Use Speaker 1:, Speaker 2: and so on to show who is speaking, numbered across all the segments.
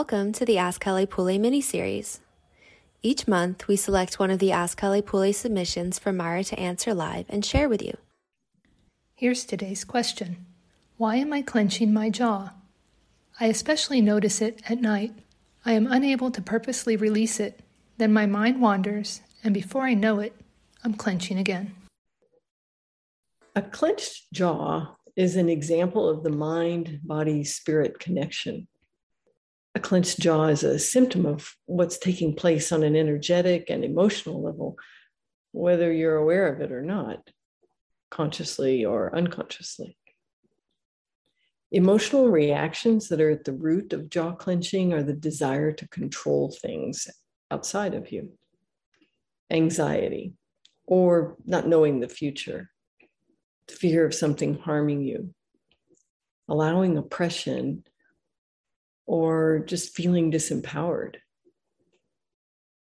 Speaker 1: Welcome to the Ask Hale Pule mini-series. Each month, we select one of the Ask Hale Pule submissions for Myra to answer live and share with you.
Speaker 2: Here's today's question Why am I clenching my jaw? I especially notice it at night. I am unable to purposely release it. Then my mind wanders, and before I know it, I'm clenching again.
Speaker 3: A clenched jaw is an example of the mind body spirit connection. A clenched jaw is a symptom of what's taking place on an energetic and emotional level, whether you're aware of it or not, consciously or unconsciously. Emotional reactions that are at the root of jaw clenching are the desire to control things outside of you, anxiety, or not knowing the future, fear of something harming you, allowing oppression or just feeling disempowered.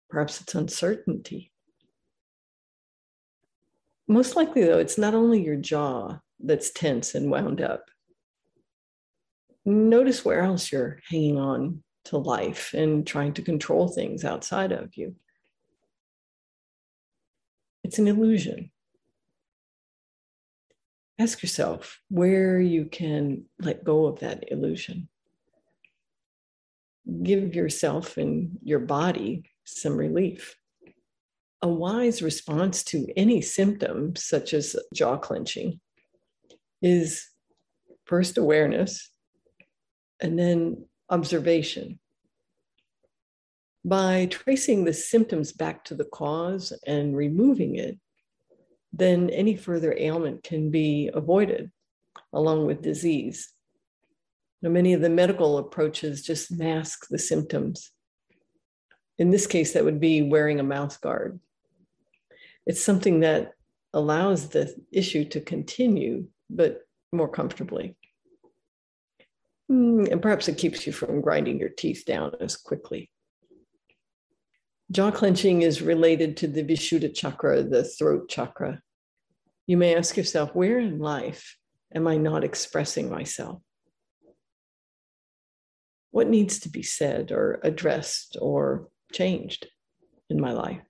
Speaker 3: Perhaps it's uncertainty. Most likely, though, it's not only your jaw that's tense and wound up. Notice where else you're hanging on to life and trying to control things outside of you. It's an illusion. Ask yourself where you can let go of that illusion give yourself and your body some relief. A wise response to any symptom, such as jaw clenching, is first awareness and then observation. By tracing the symptoms back to the cause and removing it, then any further ailment can be avoided along with disease. Now, many of the medical approaches just mask the symptoms. In this case, that would be wearing a mouth guard. It's something that allows the issue to continue, but more comfortably. Hmm, and perhaps it keeps you from grinding your teeth down as quickly. Jaw clenching is related to the Vishuddha chakra, the throat chakra. You may ask yourself, where in life am I not expressing myself? What needs to be said or addressed or changed in my life.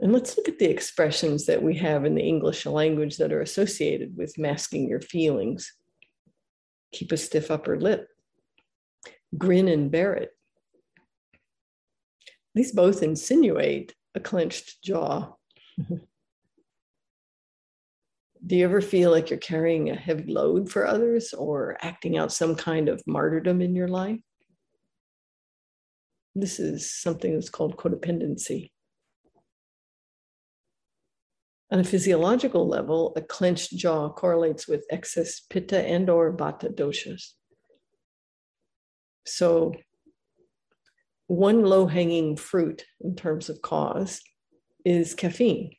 Speaker 3: And let's look at the expressions that we have in the English language that are associated with masking your feelings. Keep a stiff upper lip, grin and bear it. These both insinuate a clenched jaw. do you ever feel like you're carrying a heavy load for others or acting out some kind of martyrdom in your life? This is something that's called codependency. On a physiological level, a clenched jaw correlates with excess pitta and or vata doshas. So one low-hanging fruit in terms of cause is caffeine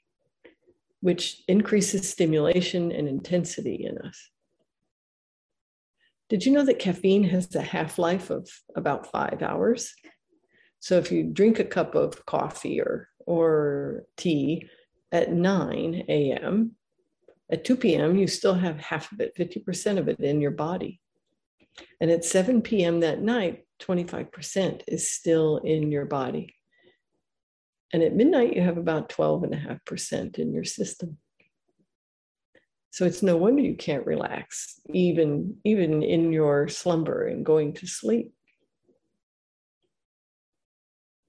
Speaker 3: which increases stimulation and intensity in us. Did you know that caffeine has a half life of about five hours? So if you drink a cup of coffee or, or tea at 9 a.m., at 2 p.m., you still have half of it, 50% of it in your body. And at 7 p.m. that night, 25% is still in your body. And at midnight, you have about 12.5% in your system. So it's no wonder you can't relax, even, even in your slumber and going to sleep.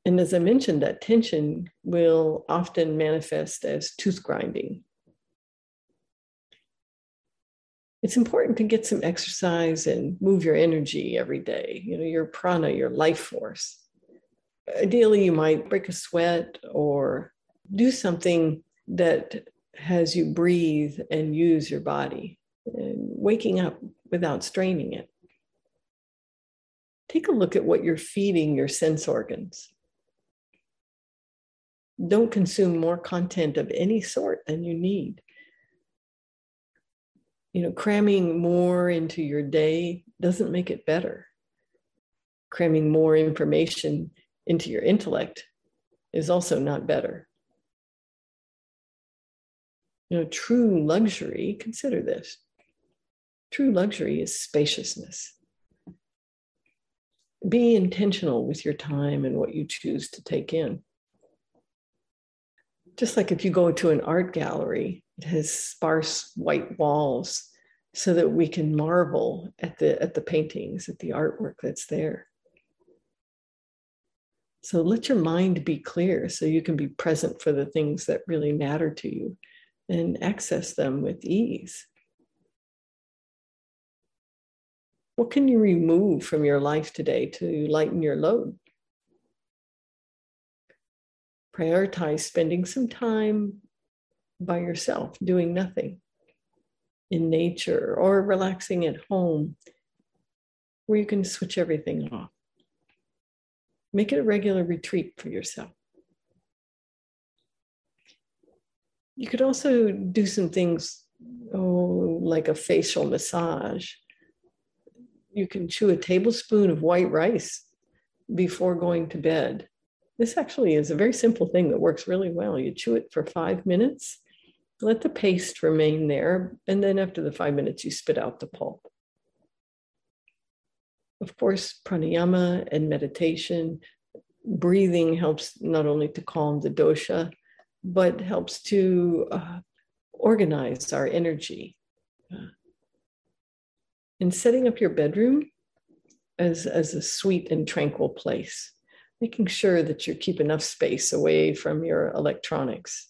Speaker 3: And as I mentioned, that tension will often manifest as tooth grinding. It's important to get some exercise and move your energy every day, you know, your prana, your life force ideally you might break a sweat or do something that has you breathe and use your body and waking up without straining it. Take a look at what you're feeding your sense organs. Don't consume more content of any sort than you need. You know cramming more into your day doesn't make it better. Cramming more information into your intellect is also not better. You know, true luxury, consider this true luxury is spaciousness. be intentional with your time and what you choose to take in. Just like if you go to an art gallery, it has sparse white walls so that we can marvel at the at the paintings, at the artwork that's there. So let your mind be clear so you can be present for the things that really matter to you and access them with ease. What can you remove from your life today to lighten your load? Prioritize spending some time by yourself, doing nothing in nature or relaxing at home, where you can switch everything off. Make it a regular retreat for yourself. You could also do some things, oh, like a facial massage you can chew a tablespoon of white rice before going to bed. This actually is a very simple thing that works really well. You chew it for five minutes, let the paste remain there, and then after the five minutes, you spit out the pulp. Of course, pranayama and meditation, breathing helps not only to calm the dosha, but helps to uh, organize our energy. Uh, and setting up your bedroom as, as a sweet and tranquil place, making sure that you keep enough space away from your electronics.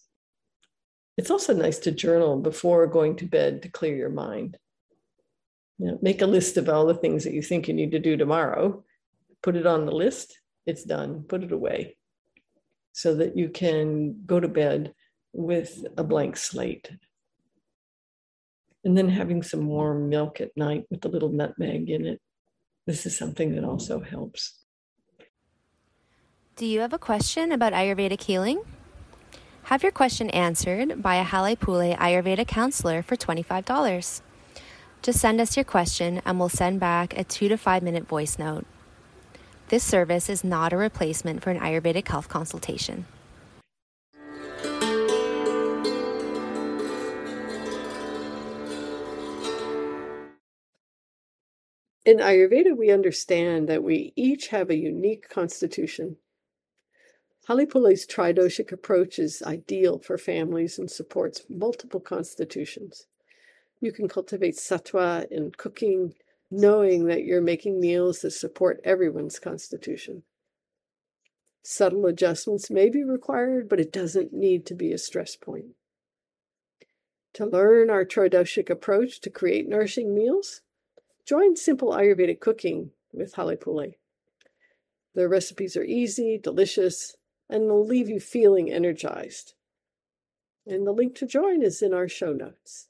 Speaker 3: It's also nice to journal before going to bed to clear your mind. You know, make a list of all the things that you think you need to do tomorrow, put it on the list, it's done, put it away so that you can go to bed with a blank slate and then having some warm milk at night with a little nutmeg in it. This is something that also helps.
Speaker 1: Do you have a question about Ayurvedic healing? Have your question answered by a Halepule Ayurveda counselor for $25. Just send us your question and we'll send back a two to five minute voice note. This service is not a replacement for an Ayurvedic health consultation.
Speaker 3: In Ayurveda, we understand that we each have a unique constitution. Halepule's tridoshic approach is ideal for families and supports multiple constitutions. You can cultivate sattva in cooking, knowing that you're making meals that support everyone's constitution. Subtle adjustments may be required, but it doesn't need to be a stress point. To learn our tridoshic approach to create nourishing meals, Join Simple Ayurvedic Cooking with Halepule. The recipes are easy, delicious, and will leave you feeling energized. And the link to join is in our show notes.